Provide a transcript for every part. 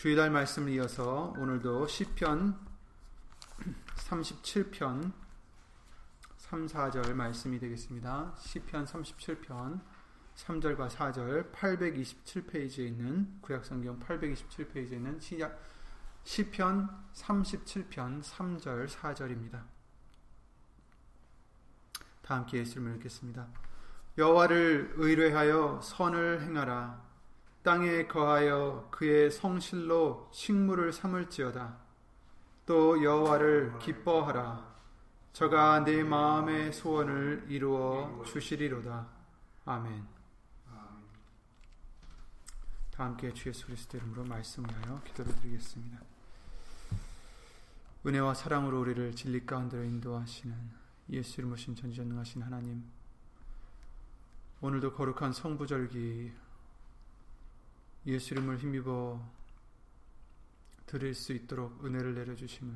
주일날 말씀을 이어서 오늘도 시편 37편 3, 4절 말씀이 되겠습니다. 시편 37편 3절과 4절 827페이지에 있는 구약성경 827페이지에 있는 시작 시편 37편 3절 4절입니다. 다 함께 예수님을 읽겠습니다. 여호와를 의뢰하여 선을 행하라 땅에 거하여 그의 성실로 식물을 삼을지어다 또 여호와를 기뻐하라 저가 내 마음의 소원을 이루어 주시리로다 아멘. 다 함께 주 예수 그리스도 이름으로 말씀하여 기도를 드리겠습니다. 은혜와 사랑으로 우리를 진리 가운데로 인도하시는 예수 이름으로 신 전지전능하신 하나님 오늘도 거룩한 성부절기 예수 이름을 힘입어 드릴 수 있도록 은혜를 내려주심을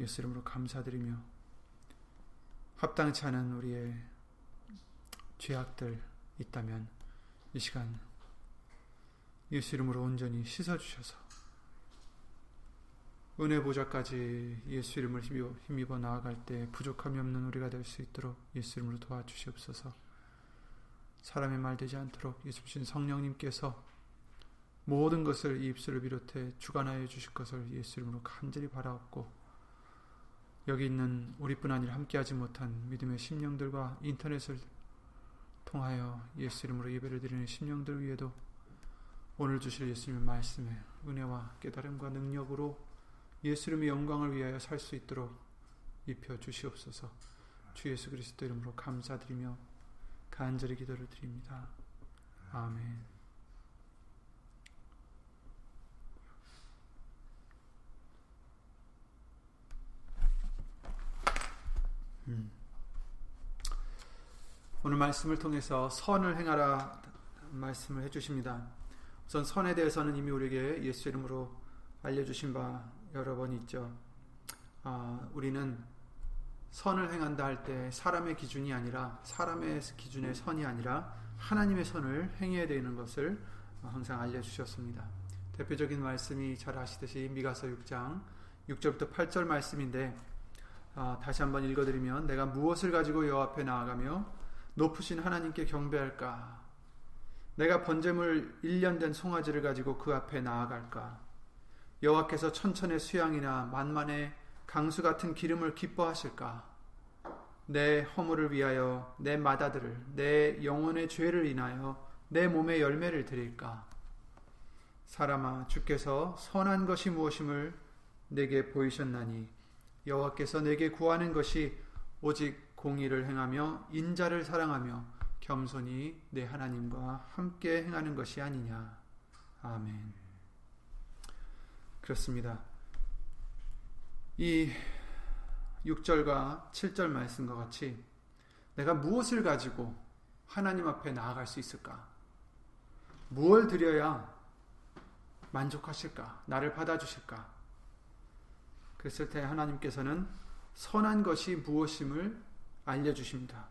예수 이름으로 감사드리며 합당치 않은 우리의 죄악들 있다면 이 시간 예수 이름으로 온전히 씻어주셔서 은혜 보좌까지 예수 이름을 힘입어, 나아갈 때 부족함이 없는 우리가 될 수 있도록 예수 이름으로 도와주시옵소서. 사람의 말 되지 않도록 예수신 성령님께서 모든 것을 이 입술을 비롯해 주관하여 주실 것을 예수 이름으로 간절히 바라옵고 여기 있는 우리뿐 아니라 함께하지 못한 믿음의 심령들과 인터넷을 통하여 예수 이름으로 예배를 드리는 심령들 위에도 오늘 주실 예수님의 말씀에 은혜와 깨달음과 능력으로 예수 이름의 영광을 위하여 살 수 있도록 입혀 주시옵소서 주 예수 그리스도 이름으로 감사드리며 간절히 기도를 드립니다. 아멘. 음. 오늘 말씀을 통해서 선을 행하라 말씀을 해주십니다. 우선 선에 대해서는 이미 우리에게 예수 이름으로 알려주신 바 여러 번 있죠. 아, 우리는 선을 행한다 할 때 사람의 기준이 아니라 사람의 기준의 선이 아니라 하나님의 선을 행해야 되는 것을 항상 알려주셨습니다. 대표적인 말씀이 잘 아시듯이 미가서 6장 6절부터 8절 말씀인데 아, 다시 한번 읽어드리면 내가 무엇을 가지고 여호 앞에 나아가며 높으신 하나님께 경배할까 내가 번제물 1년 된 송아지를 가지고 그 앞에 나아갈까? 여호와께서 천천의 수양이나 만만의 강수 같은 기름을 기뻐하실까? 내 허물을 위하여 내 마다들을 내 영혼의 죄를 인하여 내 몸의 열매를 드릴까? 사람아 주께서 선한 것이 무엇임을 내게 보이셨나니 여호와께서 내게 구하는 것이 오직 공의를 행하며 인자를 사랑하며 겸손히 내 하나님과 함께 행하는 것이 아니냐. 아멘. 그렇습니다. 이 6절과 7절 말씀과 같이 내가 무엇을 가지고 하나님 앞에 나아갈 수 있을까? 무엇을 드려야 만족하실까? 나를 받아주실까? 그랬을 때 하나님께서는 선한 것이 무엇임을 알려주십니다.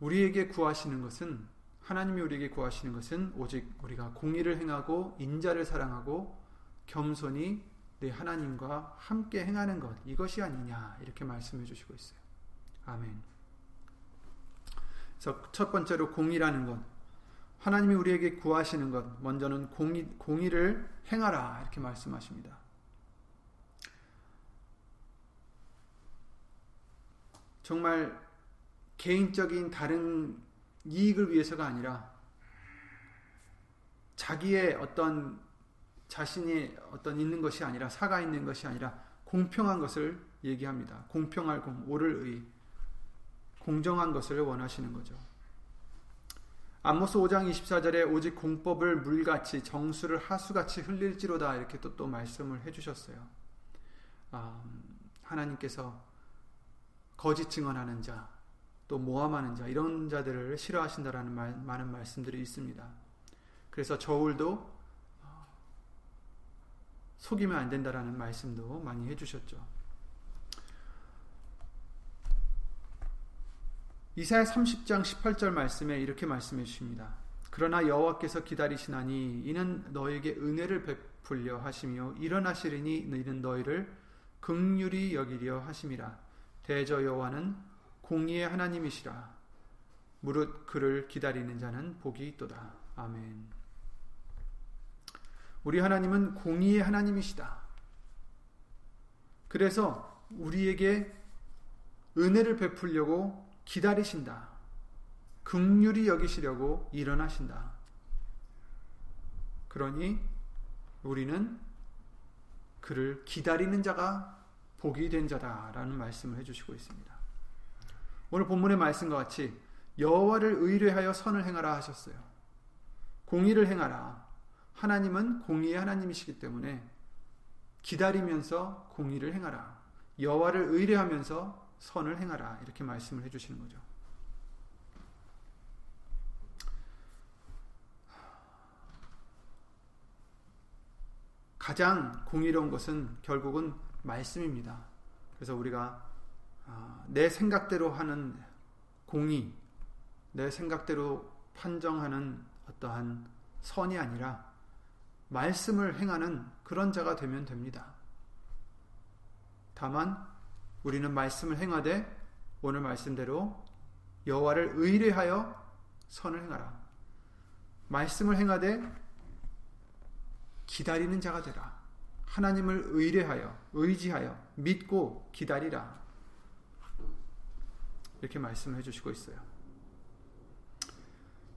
우리에게 구하시는 것은 하나님이 우리에게 구하시는 것은 오직 우리가 공의를 행하고 인자를 사랑하고 겸손히 내 하나님과 함께 행하는 것 이것이 아니냐 이렇게 말씀해 주시고 있어요. 아멘. 그래서 첫 번째로 공의라는 것 하나님이 우리에게 구하시는 것 먼저는 공의, 공의를 행하라 이렇게 말씀하십니다. 정말 개인적인 다른 이익을 위해서가 아니라 자기의 어떤 자신이 어떤 있는 것이 아니라 사가 있는 것이 아니라 공평한 것을 얘기합니다. 공평할 공, 옳을 의, 공정한 것을 원하시는 거죠. 암모스 5장 24절에 오직 공법을 물같이 정수를 하수같이 흘릴지로다 이렇게 또, 또 말씀을 해주셨어요. 아, 하나님께서 거짓 증언하는 자, 또 모함하는 자 이런 자들을 싫어하신다라는 말, 많은 말씀들이 있습니다. 그래서 저울도 어, 속이면 안 된다라는 말씀도 많이 해주셨죠. 이사야 30장 18절 말씀에 이렇게 말씀해 주십니다. 그러나 여호와께서 기다리시나니 이는 너에게 은혜를 베풀려 하시며 일어나시리니 이는 너희를 극률이 여기려 하심이라 대저 여호와는 공의의 하나님이시라 무릇 그를 기다리는 자는 복이 있도다 아멘 우리 하나님은 공의의 하나님이시다 그래서 우리에게 은혜를 베풀려고 기다리신다. 극률이 여기시려고 일어나신다. 그러니 우리는 그를 기다리는 자가 복이 된 자다라는 말씀을 해주시고 있습니다. 오늘 본문의 말씀과 같이 여호와를 의뢰하여 선을 행하라 하셨어요. 공의를 행하라. 하나님은 공의의 하나님이시기 때문에 기다리면서 공의를 행하라. 여호와를 의뢰하면서 선을 행하라. 이렇게 말씀을 해주시는 거죠. 가장 공의로운 것은 결국은 말씀입니다. 그래서 우리가 아, 내 생각대로 하는 공의, 내 생각대로 판정하는 어떠한 선이 아니라 말씀을 행하는 그런 자가 되면 됩니다. 다만 우리는 말씀을 행하되 오늘 말씀대로 여호와를 의뢰하여 선을 행하라. 말씀을 행하되 기다리는 자가 되라. 하나님을 의뢰하여 의지하여 믿고 기다리라. 이렇게 말씀을 해주시고 있어요.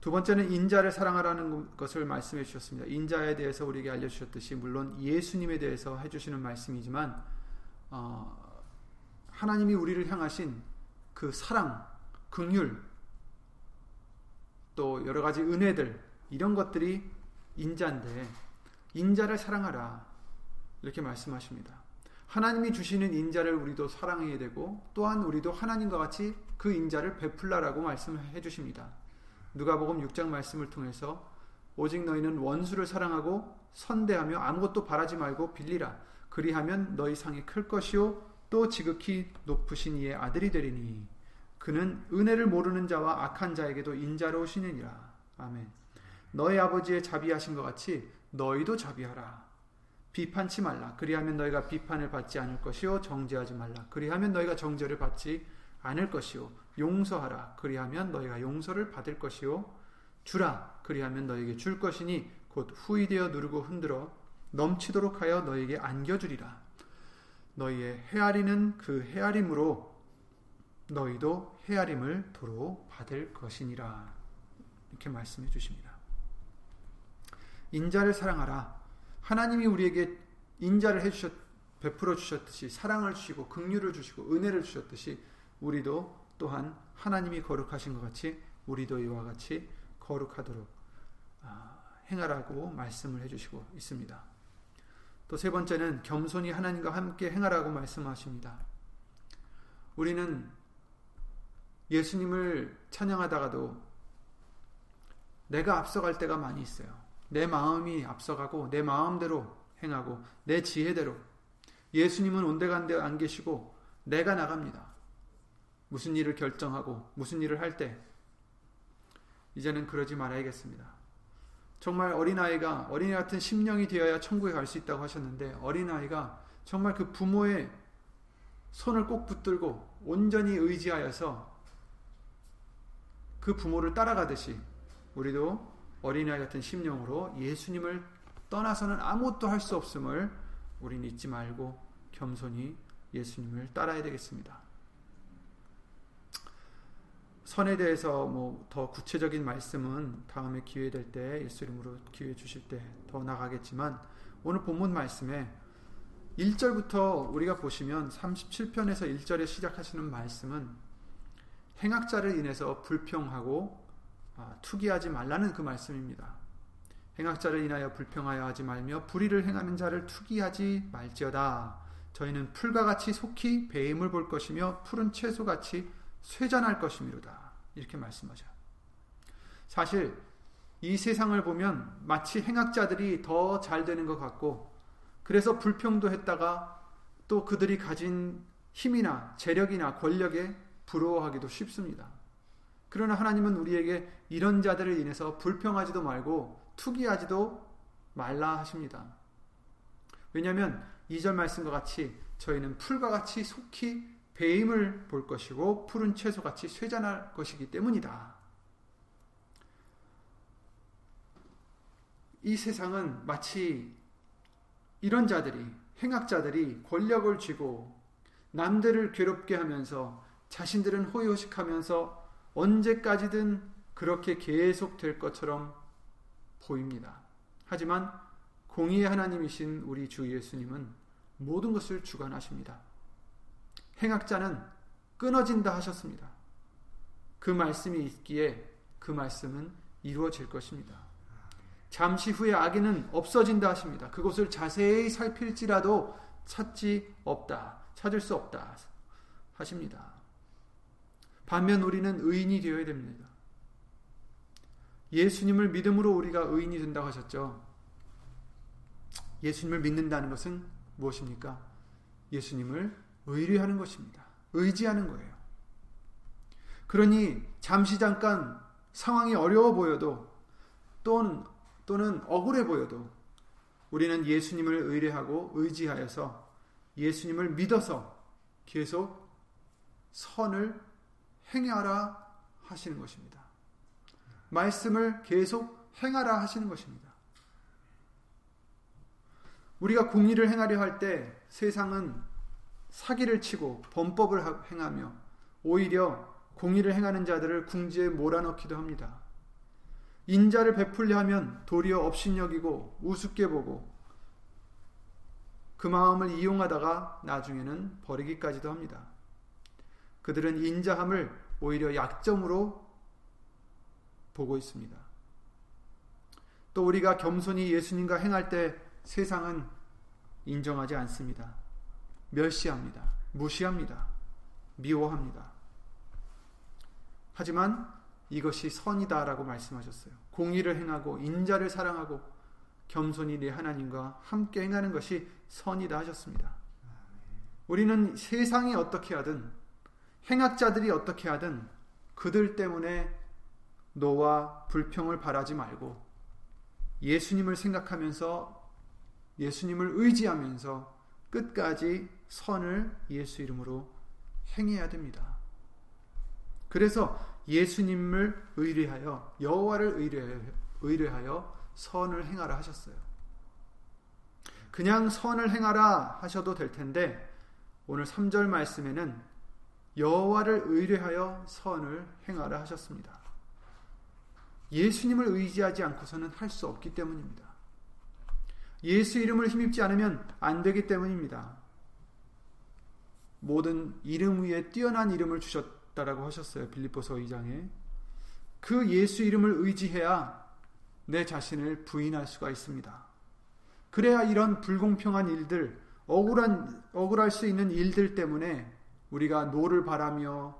두 번째는 인자를 사랑하라는 것을 말씀해 주셨습니다. 인자에 대해서 우리에게 알려주셨듯이 물론 예수님에 대해서 해주시는 말씀이지만 어, 하나님이 우리를 향하신 그 사랑, 긍휼, 또 여러 가지 은혜들 이런 것들이 인자인데 인자를 사랑하라 이렇게 말씀하십니다. 하나님이 주시는 인자를 우리도 사랑해야 되고 또한 우리도 하나님과 같이 그 인자를 베풀라라고 말씀해 주십니다. 누가복음 6장 말씀을 통해서 오직 너희는 원수를 사랑하고 선대하며 아무것도 바라지 말고 빌리라. 그리하면 너희 상이 클 것이요 또 지극히 높으신 이의 아들이 되리니 그는 은혜를 모르는 자와 악한 자에게도 인자로우시느니라. 아멘. 너희 아버지의 자비하신 것 같이 너희도 자비하라. 비판치 말라. 그리하면 너희가 비판을 받지 않을 것이요 정죄하지 말라. 그리하면 너희가 정죄를 받지 않을 것이요 용서하라. 그리하면 너희가 용서를 받을 것이요 주라. 그리하면 너에게 줄 것이니 곧 후이되어 누르고 흔들어 넘치도록 하여 너에게 안겨주리라. 너희의 헤아리는 그 헤아림으로 너희도 헤아림을 도로 받을 것이니라. 이렇게 말씀해 주십니다. 인자를 사랑하라 하나님이 우리에게 인자를 해주셨 베풀어 주셨듯이 사랑을 주시고 긍휼을 주시고 은혜를 주셨듯이 우리도 또한 하나님이 거룩하신 것 같이 우리도 이와 같이 거룩하도록 아, 행하라고 말씀을 해주시고 있습니다. 또 세 번째는 겸손히 하나님과 함께 행하라고 말씀하십니다. 우리는 예수님을 찬양하다가도 내가 앞서갈 때가 많이 있어요. 내 마음이 앞서가고 내 마음대로 행하고 내 지혜대로 예수님은 온데간데 안 계시고 내가 나갑니다. 무슨 일을 결정하고 무슨 일을 할 때 이제는 그러지 말아야겠습니다. 정말 어린아이가 어린이 같은 심령이 되어야 천국에 갈 수 있다고 하셨는데 어린아이가 정말 그 부모의 손을 꼭 붙들고 온전히 의지하여서 그 부모를 따라가듯이 우리도 어린아이 같은 심령으로 예수님을 떠나서는 아무것도 할 수 없음을 우리는 잊지 말고 겸손히 예수님을 따라야 되겠습니다. 선에 대해서 뭐 더 구체적인 말씀은 다음에 기회 될 때 예수 이름으로 기회 주실 때 더 나가겠지만 오늘 본문 말씀에 1절부터 우리가 보시면 37편에서 1절에 시작하시는 말씀은 행악자를 인해서 불평하고 아, 투기하지 말라는 그 말씀입니다. 행악자를 인하여 불평하여 하지 말며 불의를 행하는 자를 투기하지 말지어다. 저희는 풀과 같이 속히 배임을 볼 것이며 푸른 채소같이 쇠잔할 것이미로다. 이렇게 말씀하죠. 사실 이 세상을 보면 마치 행악자들이 더 잘 되는 것 같고 그래서 불평도 했다가 또 그들이 가진 힘이나 재력이나 권력에 부러워하기도 쉽습니다. 그러나 하나님은 우리에게 이런 자들을 인해서 불평하지도 말고 투기하지도 말라 하십니다. 왜냐하면 2절 말씀과 같이 저희는 풀과 같이 속히 배임을 볼 것이고 푸른 채소같이 쇠잔할 것이기 때문이다. 이 세상은 마치 이런 자들이 행악자들이 권력을 쥐고 남들을 괴롭게 하면서 자신들은 호의호식하면서 언제까지든 그렇게 계속될 것처럼 보입니다. 하지만 공의의 하나님이신 우리 주 예수님은 모든 것을 주관하십니다. 행악자는 끊어진다 하셨습니다. 그 말씀이 있기에 그 말씀은 이루어질 것입니다. 잠시 후에 악인은 없어진다 하십니다. 그곳을 자세히 살필지라도 찾지 없다. 찾을 수 없다. 하십니다. 반면 우리는 의인이 되어야 됩니다. 예수님을 믿음으로 우리가 의인이 된다고 하셨죠. 예수님을 믿는다는 것은 무엇입니까? 예수님을 의뢰하는 것입니다. 의지하는 거예요. 그러니 잠시 잠깐 상황이 어려워 보여도 또는, 또는 억울해 보여도 우리는 예수님을 의뢰하고 의지하여서 예수님을 믿어서 계속 선을 행하라 하시는 것입니다. 말씀을 계속 행하라 하시는 것입니다. 우리가 공의를 행하려 할 때 세상은 사기를 치고 범법을 행하며 오히려 공의를 행하는 자들을 궁지에 몰아넣기도 합니다. 인자를 베풀려 하면 도리어 업신여기고 우습게 보고 그 마음을 이용하다가 나중에는 버리기까지도 합니다. 그들은 인자함을 오히려 약점으로 보고 있습니다. 또 우리가 겸손히 예수님과 행할 때 세상은 인정하지 않습니다. 멸시합니다. 무시합니다. 미워합니다. 하지만 이것이 선이다라고 말씀하셨어요. 공의를 행하고 인자를 사랑하고 겸손히 내 하나님과 함께 행하는 것이 선이다 하셨습니다. 우리는 세상이 어떻게 하든 행악자들이 어떻게 하든 그들 때문에 너와 불평을 바라지 말고 예수님을 생각하면서 예수님을 의지하면서 끝까지 선을 예수 이름으로 행해야 됩니다. 그래서 예수님을 의뢰하여 여호와를 의뢰하여, 의뢰하여 선을 행하라 하셨어요. 그냥 선을 행하라 하셔도 될 텐데 오늘 3절 말씀에는 여호와를 의뢰하여 선을 행하라 하셨습니다. 예수님을 의지하지 않고서는 할 수 없기 때문입니다. 예수 이름을 힘입지 않으면 안 되기 때문입니다. 모든 이름 위에 뛰어난 이름을 주셨다라고 하셨어요. 빌립보서 2장에. 그 예수 이름을 의지해야 내 자신을 부인할 수가 있습니다. 그래야 이런 불공평한 일들, 억울한 억울할 수 있는 일들 때문에 우리가 노를 발하며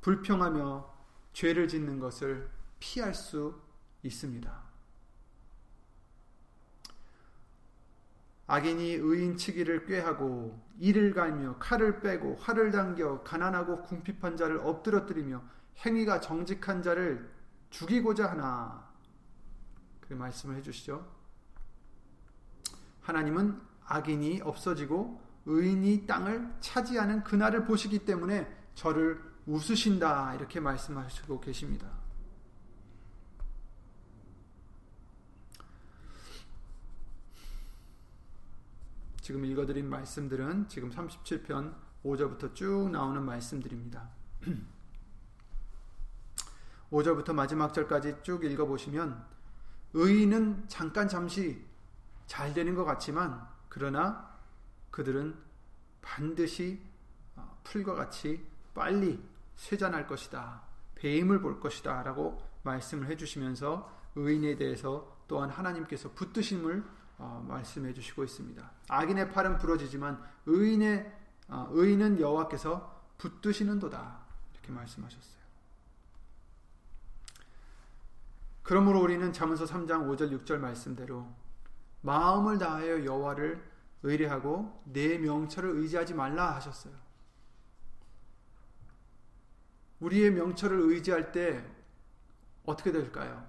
불평하며 죄를 짓는 것을 피할 수 있습니다. 악인이 의인 치기를 꾀하고 이를 갈며 칼을 빼고 활을 당겨 가난하고 궁핍한 자를 엎드러뜨리며 행위가 정직한 자를 죽이고자 하나 그 말씀을 해주시죠. 하나님은 악인이 없어지고 의인이 땅을 차지하는 그날을 보시기 때문에 저를 웃으신다 이렇게 말씀하시고 계십니다. 지금 읽어드린 말씀들은 지금 37편 5절부터 쭉 나오는 말씀들입니다. 5절부터 마지막 절까지 쭉 읽어보시면 의인은 잠깐 잠시 잘 되는 것 같지만 그러나 그들은 반드시 어, 풀과 같이 빨리 쇠잔할 것이다. 배임을 볼 것이다. 라고 말씀을 해주시면서 의인에 대해서 또한 하나님께서 붙드심을 어, 말씀해 주시고 있습니다. 악인의 팔은 부러지지만 의인의 어, 의인은 여호와께서 붙드시는도다 이렇게 말씀하셨어요. 그러므로 우리는 잠언서 3장 5절 6절 말씀대로 마음을 다하여 여호와를 의뢰하고 내 명철을 의지하지 말라 하셨어요. 우리의 명철을 의지할 때 어떻게 될까요?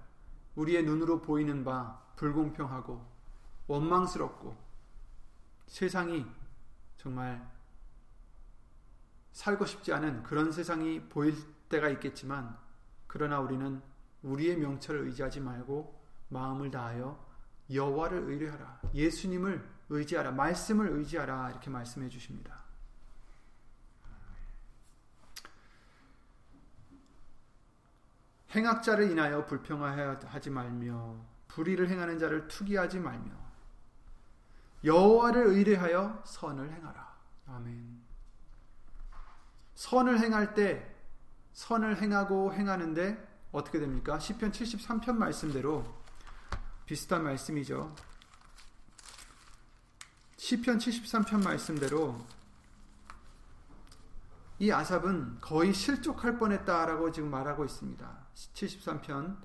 우리의 눈으로 보이는 바 불공평하고 원망스럽고 세상이 정말 살고 싶지 않은 그런 세상이 보일 때가 있겠지만 그러나 우리는 우리의 명철을 의지하지 말고 마음을 다하여 여호와를 의뢰하라. 예수님을 의지하라. 말씀을 의지하라. 이렇게 말씀해 주십니다. 행악자를 인하여 불평하지 말며 불의를 행하는 자를 투기하지 말며 여호와를 의뢰하여 선을 행하라. 아멘. 선을 행할 때 선을 행하고 행하는데 어떻게 됩니까? 시편 73편 말씀대로 비슷한 말씀이죠. 시편 73편 말씀대로 이 아삽은 거의 실족할 뻔했다라고 지금 말하고 있습니다. 73편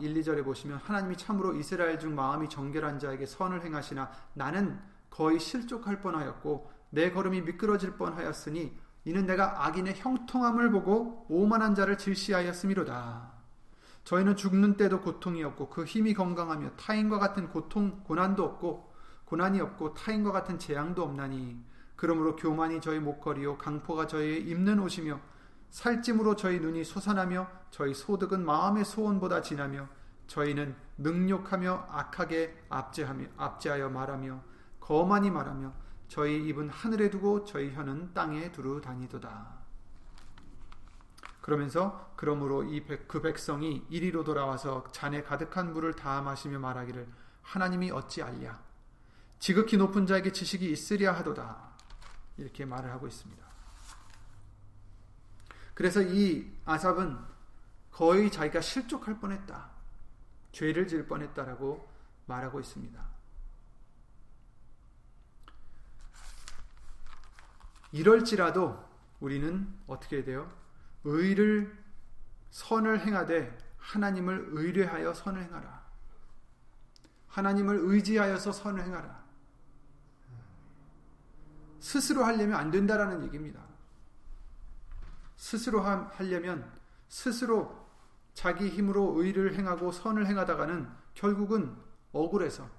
1, 2절에 보시면 하나님이 참으로 이스라엘 중 마음이 정결한 자에게 선을 행하시나 나는 거의 실족할 뻔하였고 내 걸음이 미끄러질 뻔하였으니 이는 내가 악인의 형통함을 보고 오만한 자를 질시하였음이로다. 저희는 죽는 때도 고통이 없고 그 힘이 건강하며 타인과 같은 고통 고난도 없고 고난이 없고 타인과 같은 재앙도 없나니 그러므로 교만이 저희 목걸이요 강포가 저희의 입는 옷이며 살찜으로 저희 눈이 솟아나며 저희 소득은 마음의 소원보다 진하며 저희는 능욕하며 악하게 압제하며 압제하여 말하며 거만히 말하며 저희 입은 하늘에 두고 저희 혀는 땅에 두루 다니도다. 그러면서 그러므로 이 그 백성이 이리로 돌아와서 잔에 가득한 물을 다 마시며 말하기를 하나님이 어찌 알랴 지극히 높은 자에게 지식이 있으랴 하도다. 이렇게 말을 하고 있습니다. 그래서 이 아삽은 거의 자기가 실족할 뻔했다. 죄를 지을 뻔했다라고 말하고 있습니다. 이럴지라도 우리는 어떻게 돼요? 의를 선을 행하되 하나님을 의뢰하여 선을 행하라. 하나님을 의지하여서 선을 행하라. 스스로 하려면 안 된다라는 얘기입니다. 스스로 하려면 스스로 자기 힘으로 의를 행하고 선을 행하다가는 결국은 억울해서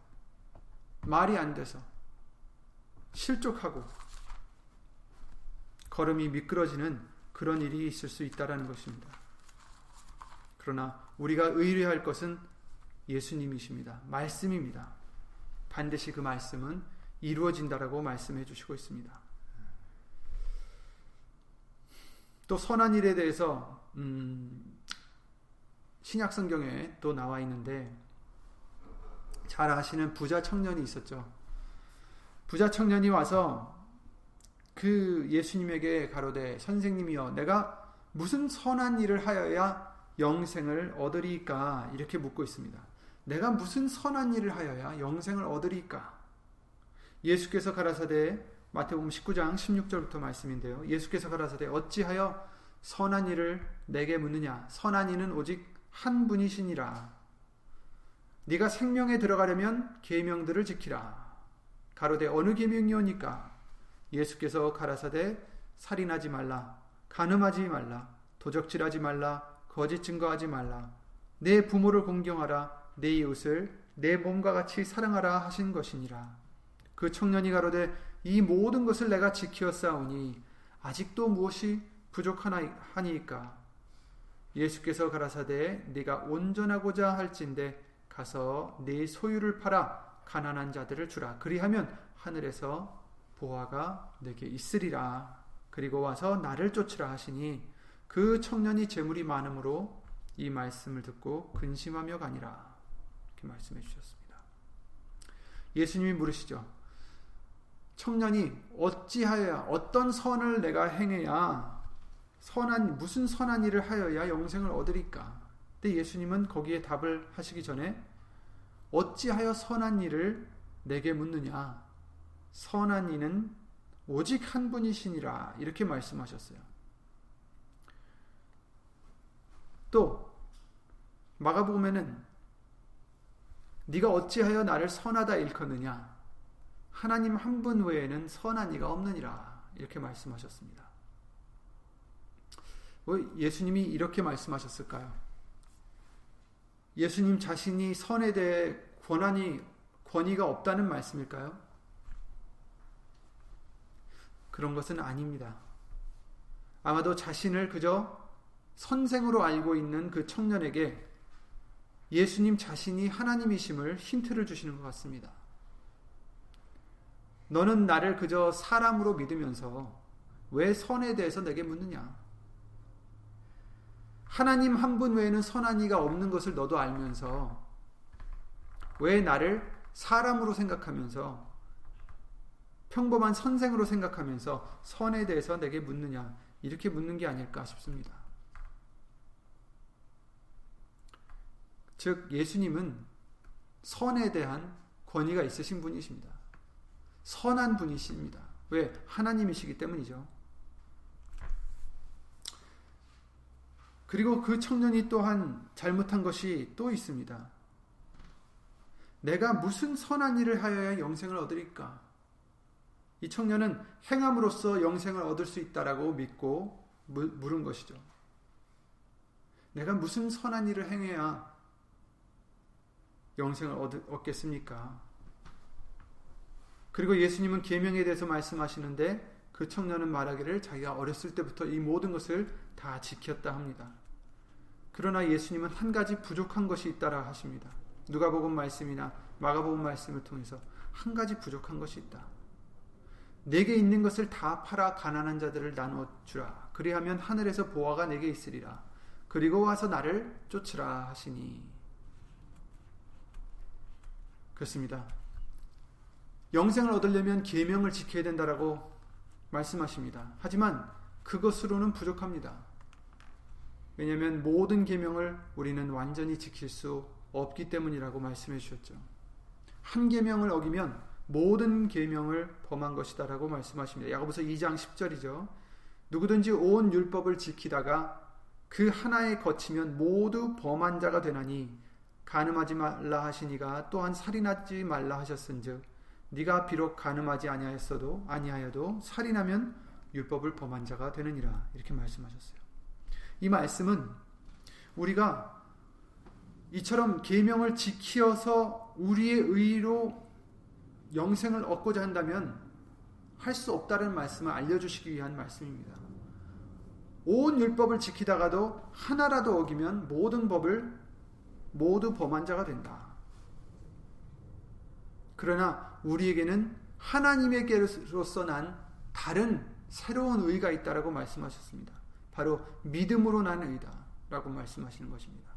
말이 안 돼서 실족하고 걸음이 미끄러지는 그런 일이 있을 수 있다라는 것입니다. 그러나 우리가 의뢰할 것은 예수님이십니다. 말씀입니다. 반드시 그 말씀은 이루어진다라고 말씀해 주시고 있습니다. 또 선한 일에 대해서 음, 신약 성경에 또 나와 있는데 잘 아시는 부자 청년이 있었죠. 부자 청년이 와서 그 예수님에게 가로되 선생님이여 내가 무슨 선한 일을 하여야 영생을 얻으리까 이렇게 묻고 있습니다. 내가 무슨 선한 일을 하여야 영생을 얻으리까? 예수께서 가라사대 마태복음 19장 16절부터 말씀인데요. 예수께서 가라사대 어찌하여 선한 일을 내게 묻느냐? 선한 이는 오직 한 분이시니라. 네가 생명에 들어가려면 계명들을 지키라. 가로되 어느 계명이오니까? 예수께서 가라사대 살인하지 말라, 간음하지 말라, 도적질하지 말라, 거짓 증거하지 말라, 내 부모를 공경하라, 내 이웃을 내 몸과 같이 사랑하라 하신 것이니라. 그 청년이 가로되 이 모든 것을 내가 지키었사오니 아직도 무엇이 부족하나이까 예수께서 가라사대 네가 온전하고자 할진대 가서 네 소유를 팔아 가난한 자들을 주라 그리하면 하늘에서 보화가 내게 있으리라 그리고 와서 나를 쫓으라 하시니 그 청년이 재물이 많으므로 이 말씀을 듣고 근심하며 가니라 이렇게 말씀해 주셨습니다. 예수님이 물으시죠. 청년이 어찌하여야 어떤 선을 내가 행해야 선한 무슨 선한 일을 하여야 영생을 얻으리까? 근데 예수님은 거기에 답을 하시기 전에 어찌하여 선한 일을 내게 묻느냐? 선한 이는 오직 한 분이시니라 이렇게 말씀하셨어요. 또 마가복음에는 네가 어찌하여 나를 선하다 일컫느냐? 하나님 한 분 외에는 선한 이가 없느니라 이렇게 말씀하셨습니다. 왜 예수님이 이렇게 말씀하셨을까요? 예수님 자신이 선에 대해 권한이 권위가 없다는 말씀일까요? 그런 것은 아닙니다. 아마도 자신을 그저 선생으로 알고 있는 그 청년에게 예수님 자신이 하나님이심을 힌트를 주시는 것 같습니다. 너는 나를 그저 사람으로 믿으면서 왜 선에 대해서 내게 묻느냐? 하나님 한 분 외에는 선한 이가 없는 것을 너도 알면서 왜 나를 사람으로 생각하면서 평범한 선생으로 생각하면서 선에 대해서 내게 묻느냐? 이렇게 묻는 게 아닐까 싶습니다. 즉, 예수님은 선에 대한 권위가 있으신 분이십니다. 선한 분이십니다. 왜? 하나님이시기 때문이죠. 그리고 그 청년이 또한 잘못한 것이 또 있습니다. 내가 무슨 선한 일을 하여야 영생을 얻으리까? 이 청년은 행함으로써 영생을 얻을 수 있다라고 믿고 물은 것이죠. 내가 무슨 선한 일을 행해야 영생을 얻겠습니까? 그리고 예수님은 계명에 대해서 말씀하시는데 그 청년은 말하기를 자기가 어렸을 때부터 이 모든 것을 다 지켰다 합니다. 그러나 예수님은 한 가지 부족한 것이 있다라 하십니다. 누가복음 말씀이나 마가복음 말씀을 통해서 한 가지 부족한 것이 있다. 내게 있는 것을 다 팔아 가난한 자들을 나누어 주라. 그리하면 하늘에서 보화가 내게 있으리라. 그리고 와서 나를 쫓으라 하시니. 그렇습니다. 영생을 얻으려면 계명을 지켜야 된다라고 말씀하십니다. 하지만 그것으로는 부족합니다. 왜냐하면 모든 계명을 우리는 완전히 지킬 수 없기 때문이라고 말씀해 주셨죠. 한 계명을 어기면 모든 계명을 범한 것이다라고 말씀하십니다. 야고보서 2장 10절이죠. 누구든지 온 율법을 지키다가 그 하나에 거치면 모두 범한 자가 되나니 가늠하지 말라 하시니가 또한 살인하지 말라 하셨은즉 네가 비록 가늠하지 아니하였어도 아니하여도 살인하면 율법을 범한 자가 되느니라 이렇게 말씀하셨어요. 이 말씀은 우리가 이처럼 계명을 지키어서 우리의 의로 영생을 얻고자 한다면 할 수 없다는 말씀을 알려주시기 위한 말씀입니다. 온 율법을 지키다가도 하나라도 어기면 모든 법을 모두 범한 자가 된다. 그러나 우리에게는 하나님에게로서 난 다른 새로운 의가 있다라고 말씀하셨습니다. 바로 믿음으로 난 의다라고 말씀하시는 것입니다.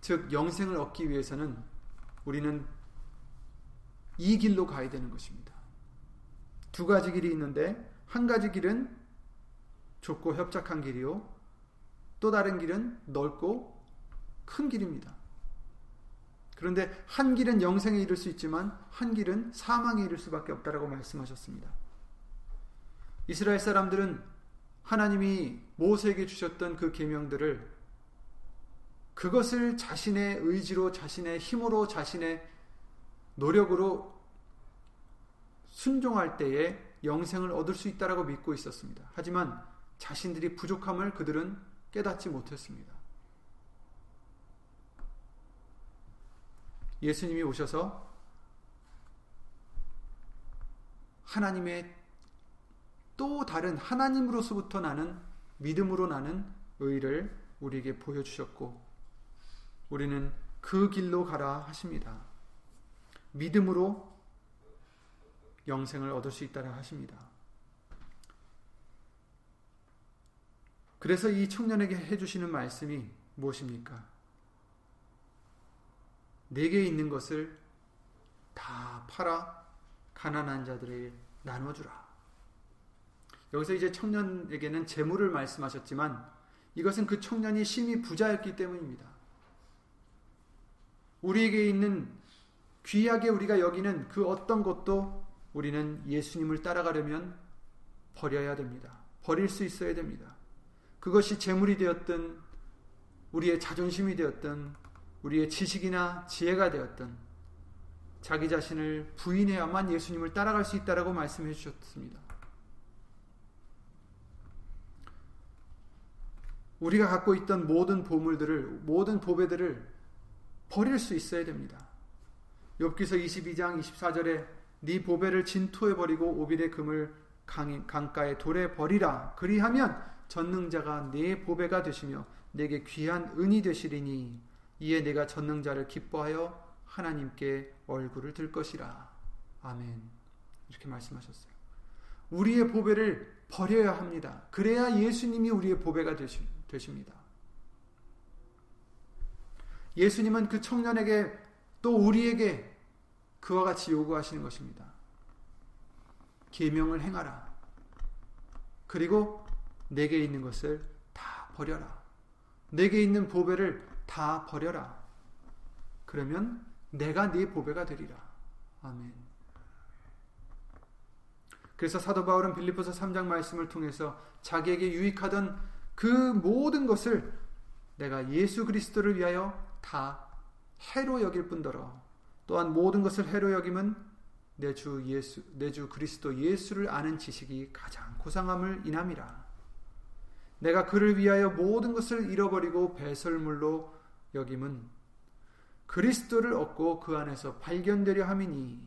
즉 영생을 얻기 위해서는 우리는 이 길로 가야 되는 것입니다. 두 가지 길이 있는데 한 가지 길은 좁고 협착한 길이요. 또 다른 길은 넓고 큰 길입니다. 그런데 한 길은 영생에 이를 수 있지만 한 길은 사망에 이를 수밖에 없다라고 말씀하셨습니다. 이스라엘 사람들은 하나님이 모세에게 주셨던 그 계명들을 그것을 자신의 의지로 자신의 힘으로 자신의 노력으로 순종할 때에 영생을 얻을 수 있다라고 믿고 있었습니다. 하지만 자신들이 부족함을 그들은 깨닫지 못했습니다. 예수님이 오셔서 하나님의 또 다른 하나님으로서부터 나는 믿음으로 나는 의를 우리에게 보여주셨고 우리는 그 길로 가라 하십니다. 믿음으로 영생을 얻을 수 있다라 하십니다. 그래서 이 청년에게 해주시는 말씀이 무엇입니까? 내게 있는 것을 다 팔아 가난한 자들에게 나눠주라. 여기서 이제 청년에게는 재물을 말씀하셨지만 이것은 그 청년이 심히 부자였기 때문입니다. 우리에게 있는 귀하게 우리가 여기는 그 어떤 것도 우리는 예수님을 따라가려면 버려야 됩니다. 버릴 수 있어야 됩니다. 그것이 재물이 되었든 우리의 자존심이 되었든 우리의 지식이나 지혜가 되었던 자기 자신을 부인해야만 예수님을 따라갈 수 있다라고 말씀해 주셨습니다. 우리가 갖고 있던 모든 보물들을 모든 보배들을 버릴 수 있어야 됩니다. 욥기서 22장 24절에 네 보배를 진토에 버리고 오빌의 금을 강, 강가에 돌에 버리라 그리하면 전능자가 네 보배가 되시며 내게 귀한 은이 되시리니 이에 내가 전능자를 기뻐하여 하나님께 얼굴을 들 것이라. 아멘. 이렇게 말씀하셨어요. 우리의 보배를 버려야 합니다. 그래야 예수님이 우리의 보배가 되십니다. 예수님은 그 청년에게 또 우리에게 그와 같이 요구하시는 것입니다. 계명을 행하라. 그리고 내게 있는 것을 다 버려라. 내게 있는 보배를 다 버려라. 그러면 내가 네 보배가 되리라. 아멘. 그래서 사도 바울은 빌립보서 3장 말씀을 통해서 자기에게 유익하던 그 모든 것을 내가 예수 그리스도를 위하여 다 해로 여길 뿐더러 또한 모든 것을 해로 여김은 내 주 예수 내 주 그리스도 예수를 아는 지식이 가장 고상함을 인함이라. 내가 그를 위하여 모든 것을 잃어버리고 배설물로 여김은 그리스도를 얻고 그 안에서 발견되려 함이니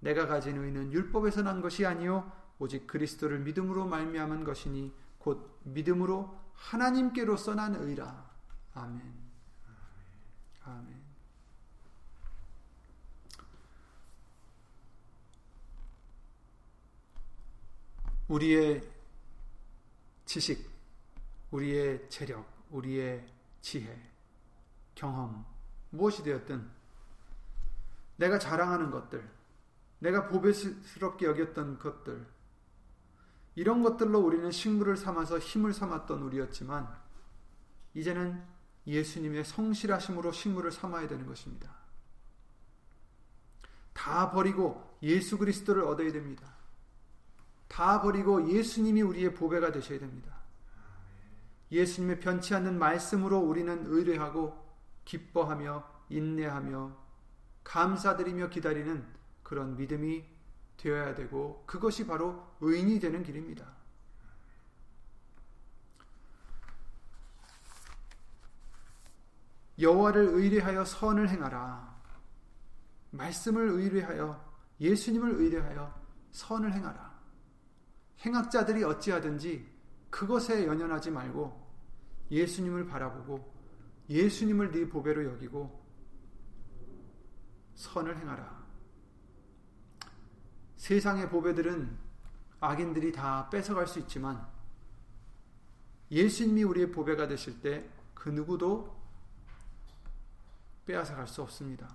내가 가진 의는 율법에서 난 것이 아니요 오직 그리스도를 믿음으로 말미암은 것이니 곧 믿음으로 하나님께로서 난 의라. 아멘. 아멘. 우리의 지식, 우리의 재력, 우리의 지혜, 경험, 무엇이 되었든 내가 자랑하는 것들, 내가 보배스럽게 여겼던 것들, 이런 것들로 우리는 식물을 삼아서 힘을 삼았던 우리였지만, 이제는 예수님의 성실하심으로 식물을 삼아야 되는 것입니다. 다 버리고 예수 그리스도를 얻어야 됩니다. 다 버리고 예수님이 우리의 보배가 되셔야 됩니다. 예수님의 변치 않는 말씀으로 우리는 의뢰하고 기뻐하며 인내하며 감사드리며 기다리는 그런 믿음이 되어야 되고 그것이 바로 의인이 되는 길입니다. 여호와를 의뢰하여 선을 행하라. 말씀을 의뢰하여 예수님을 의뢰하여 선을 행하라. 행악자들이 어찌하든지 그것에 연연하지 말고 예수님을 바라보고 예수님을 네 보배로 여기고 선을 행하라. 세상의 보배들은 악인들이 다 뺏어갈 수 있지만 예수님이 우리의 보배가 되실 때 그 누구도 빼앗아 갈 수 없습니다.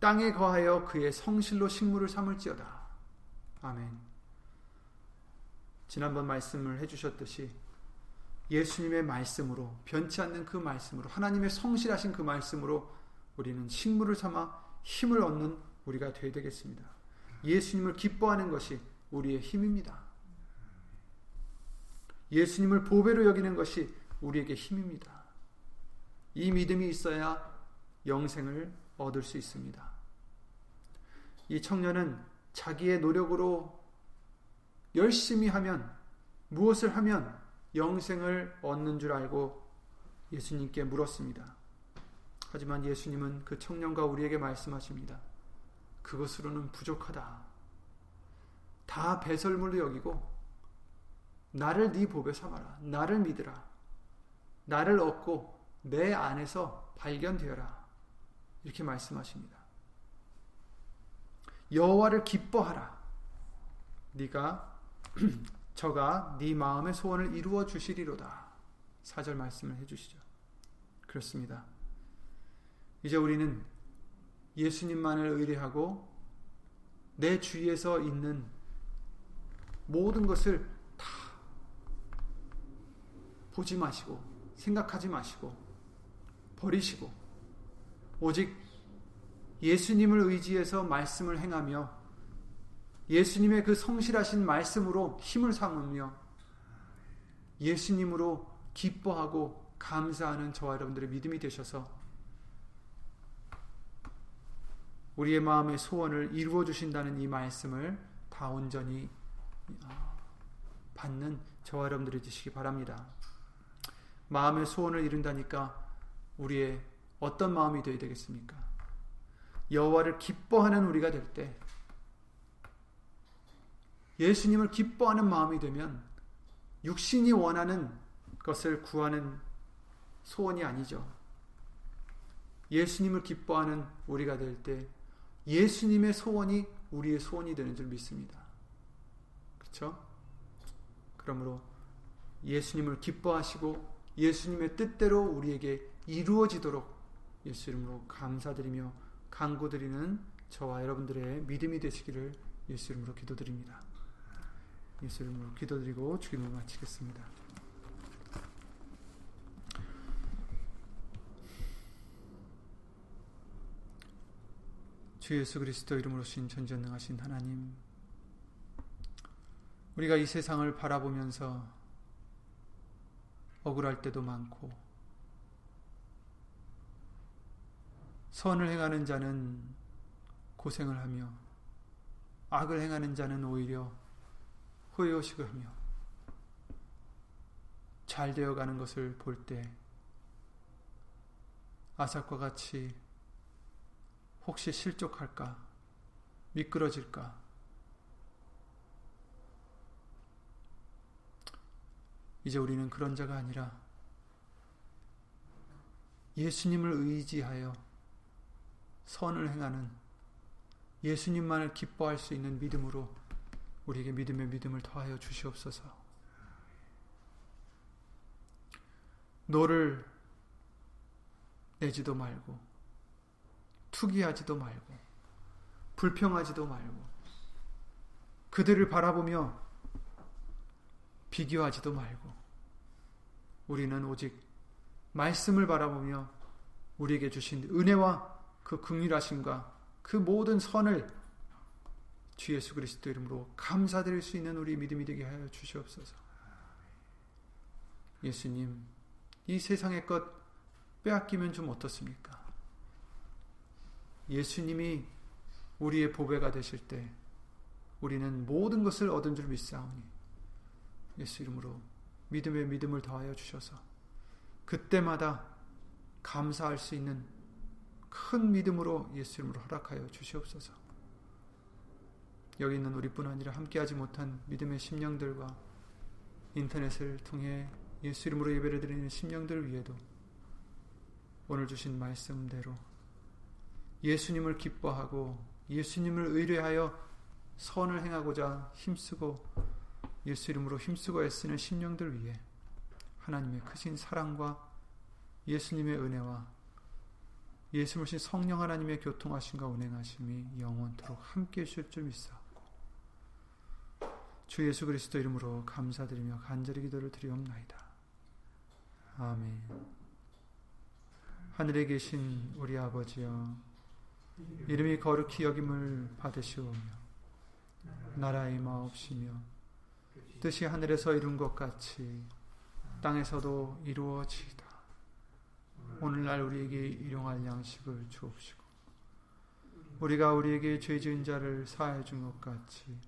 땅에 거하여 그의 성실로 식물을 삼을지어다. 아멘. 지난번 말씀을 해주셨듯이 예수님의 말씀으로 변치 않는 그 말씀으로 하나님의 성실하신 그 말씀으로 우리는 식물을 삼아 힘을 얻는 우리가 되어야 되겠습니다. 예수님을 기뻐하는 것이 우리의 힘입니다. 예수님을 보배로 여기는 것이 우리에게 힘입니다. 이 믿음이 있어야 영생을 얻을 수 있습니다. 이 청년은 자기의 노력으로 열심히 하면 무엇을 하면 영생을 얻는 줄 알고 예수님께 물었습니다. 하지만 예수님은 그 청년과 우리에게 말씀하십니다. 그것으로는 부족하다. 다 배설물로 여기고 나를 네 보배 삼아라. 나를 믿으라. 나를 얻고 내 안에서 발견되어라. 이렇게 말씀하십니다. 여호와를 기뻐하라. 네가 저가 네 마음의 소원을 이루어 주시리로다. 사절 말씀을 해 주시죠. 그렇습니다. 이제 우리는 예수님만을 의뢰하고 내 주위에서 있는 모든 것을 다 보지 마시고 생각하지 마시고 버리시고 오직 예수님을 의지해서 말씀을 행하며 예수님의 그 성실하신 말씀으로 힘을 삼으며 예수님으로 기뻐하고 감사하는 저와 여러분들의 믿음이 되셔서 우리의 마음의 소원을 이루어 주신다는 이 말씀을 다 온전히 어, 받는 저와 여러분들이 되시기 바랍니다. 마음의 소원을 이룬다니까 우리의 어떤 마음이 되어야 되겠습니까? 여호와를 기뻐하는 우리가 될 때 예수님을 기뻐하는 마음이 되면 육신이 원하는 것을 구하는 소원이 아니죠. 예수님을 기뻐하는 우리가 될 때 예수님의 소원이 우리의 소원이 되는 줄 믿습니다. 그렇죠? 그러므로 예수님을 기뻐하시고 예수님의 뜻대로 우리에게 이루어지도록 예수 이름으로 감사드리며 간구드리는 저와 여러분들의 믿음이 되시기를 예수 이름으로 기도드립니다. 예수 이름으로 기도드리고 주기을 마치겠습니다. 주 예수 그리스도 이름으로 신 전전능하신 하나님 우리가 이 세상을 바라보면서 억울할 때도 많고 선을 행하는 자는 고생을 하며 악을 행하는 자는 오히려 후회의식을 하며 잘 되어가는 것을 볼 때 아삭과 같이 혹시 실족할까? 미끄러질까? 이제 우리는 그런 자가 아니라 예수님을 의지하여 선을 행하는 예수님만을 기뻐할 수 있는 믿음으로 우리에게 믿음의 믿음을 더하여 주시옵소서. 너를 내지도 말고 투기하지도 말고 불평하지도 말고 그들을 바라보며 비교하지도 말고 우리는 오직 말씀을 바라보며 우리에게 주신 은혜와 그 긍휼하심과 그 모든 선을 주 예수 그리스도 이름으로 감사드릴 수 있는 우리 믿음이 되게 하여 주시옵소서. 예수님, 이 세상의 것 빼앗기면 좀 어떻습니까? 예수님이 우리의 보배가 되실 때 우리는 모든 것을 얻은 줄 믿사오니 예수 이름으로 믿음의 믿음을 더하여 주셔서 그때마다 감사할 수 있는 큰 믿음으로 예수 이름으로 허락하여 주시옵소서. 여기 있는 우리뿐 아니라 함께하지 못한 믿음의 심령들과 인터넷을 통해 예수 이름으로 예배를 드리는 심령들 위에도 오늘 주신 말씀대로 예수님을 기뻐하고 예수님을 의뢰하여 선을 행하고자 힘쓰고 예수 이름으로 힘쓰고 애쓰는 심령들 위해 하나님의 크신 사랑과 예수님의 은혜와 예수님신 성령 하나님의 교통하심과 운행하심이 영원토록 함께 해주실 줄 믿사옵고 주 예수 그리스도 이름으로 감사드리며 간절히 기도를 드리옵나이다. 아멘 하늘에 계신 우리 아버지여 이름이 거룩히 여김을 받으시오며 나라의 마옵시며 뜻이 하늘에서 이룬 것 같이 땅에서도 이루어지이다. 오늘날 우리에게 일용할 양식을 주옵시고 우리가 우리에게 죄 지은 자를 사하여 준것 같이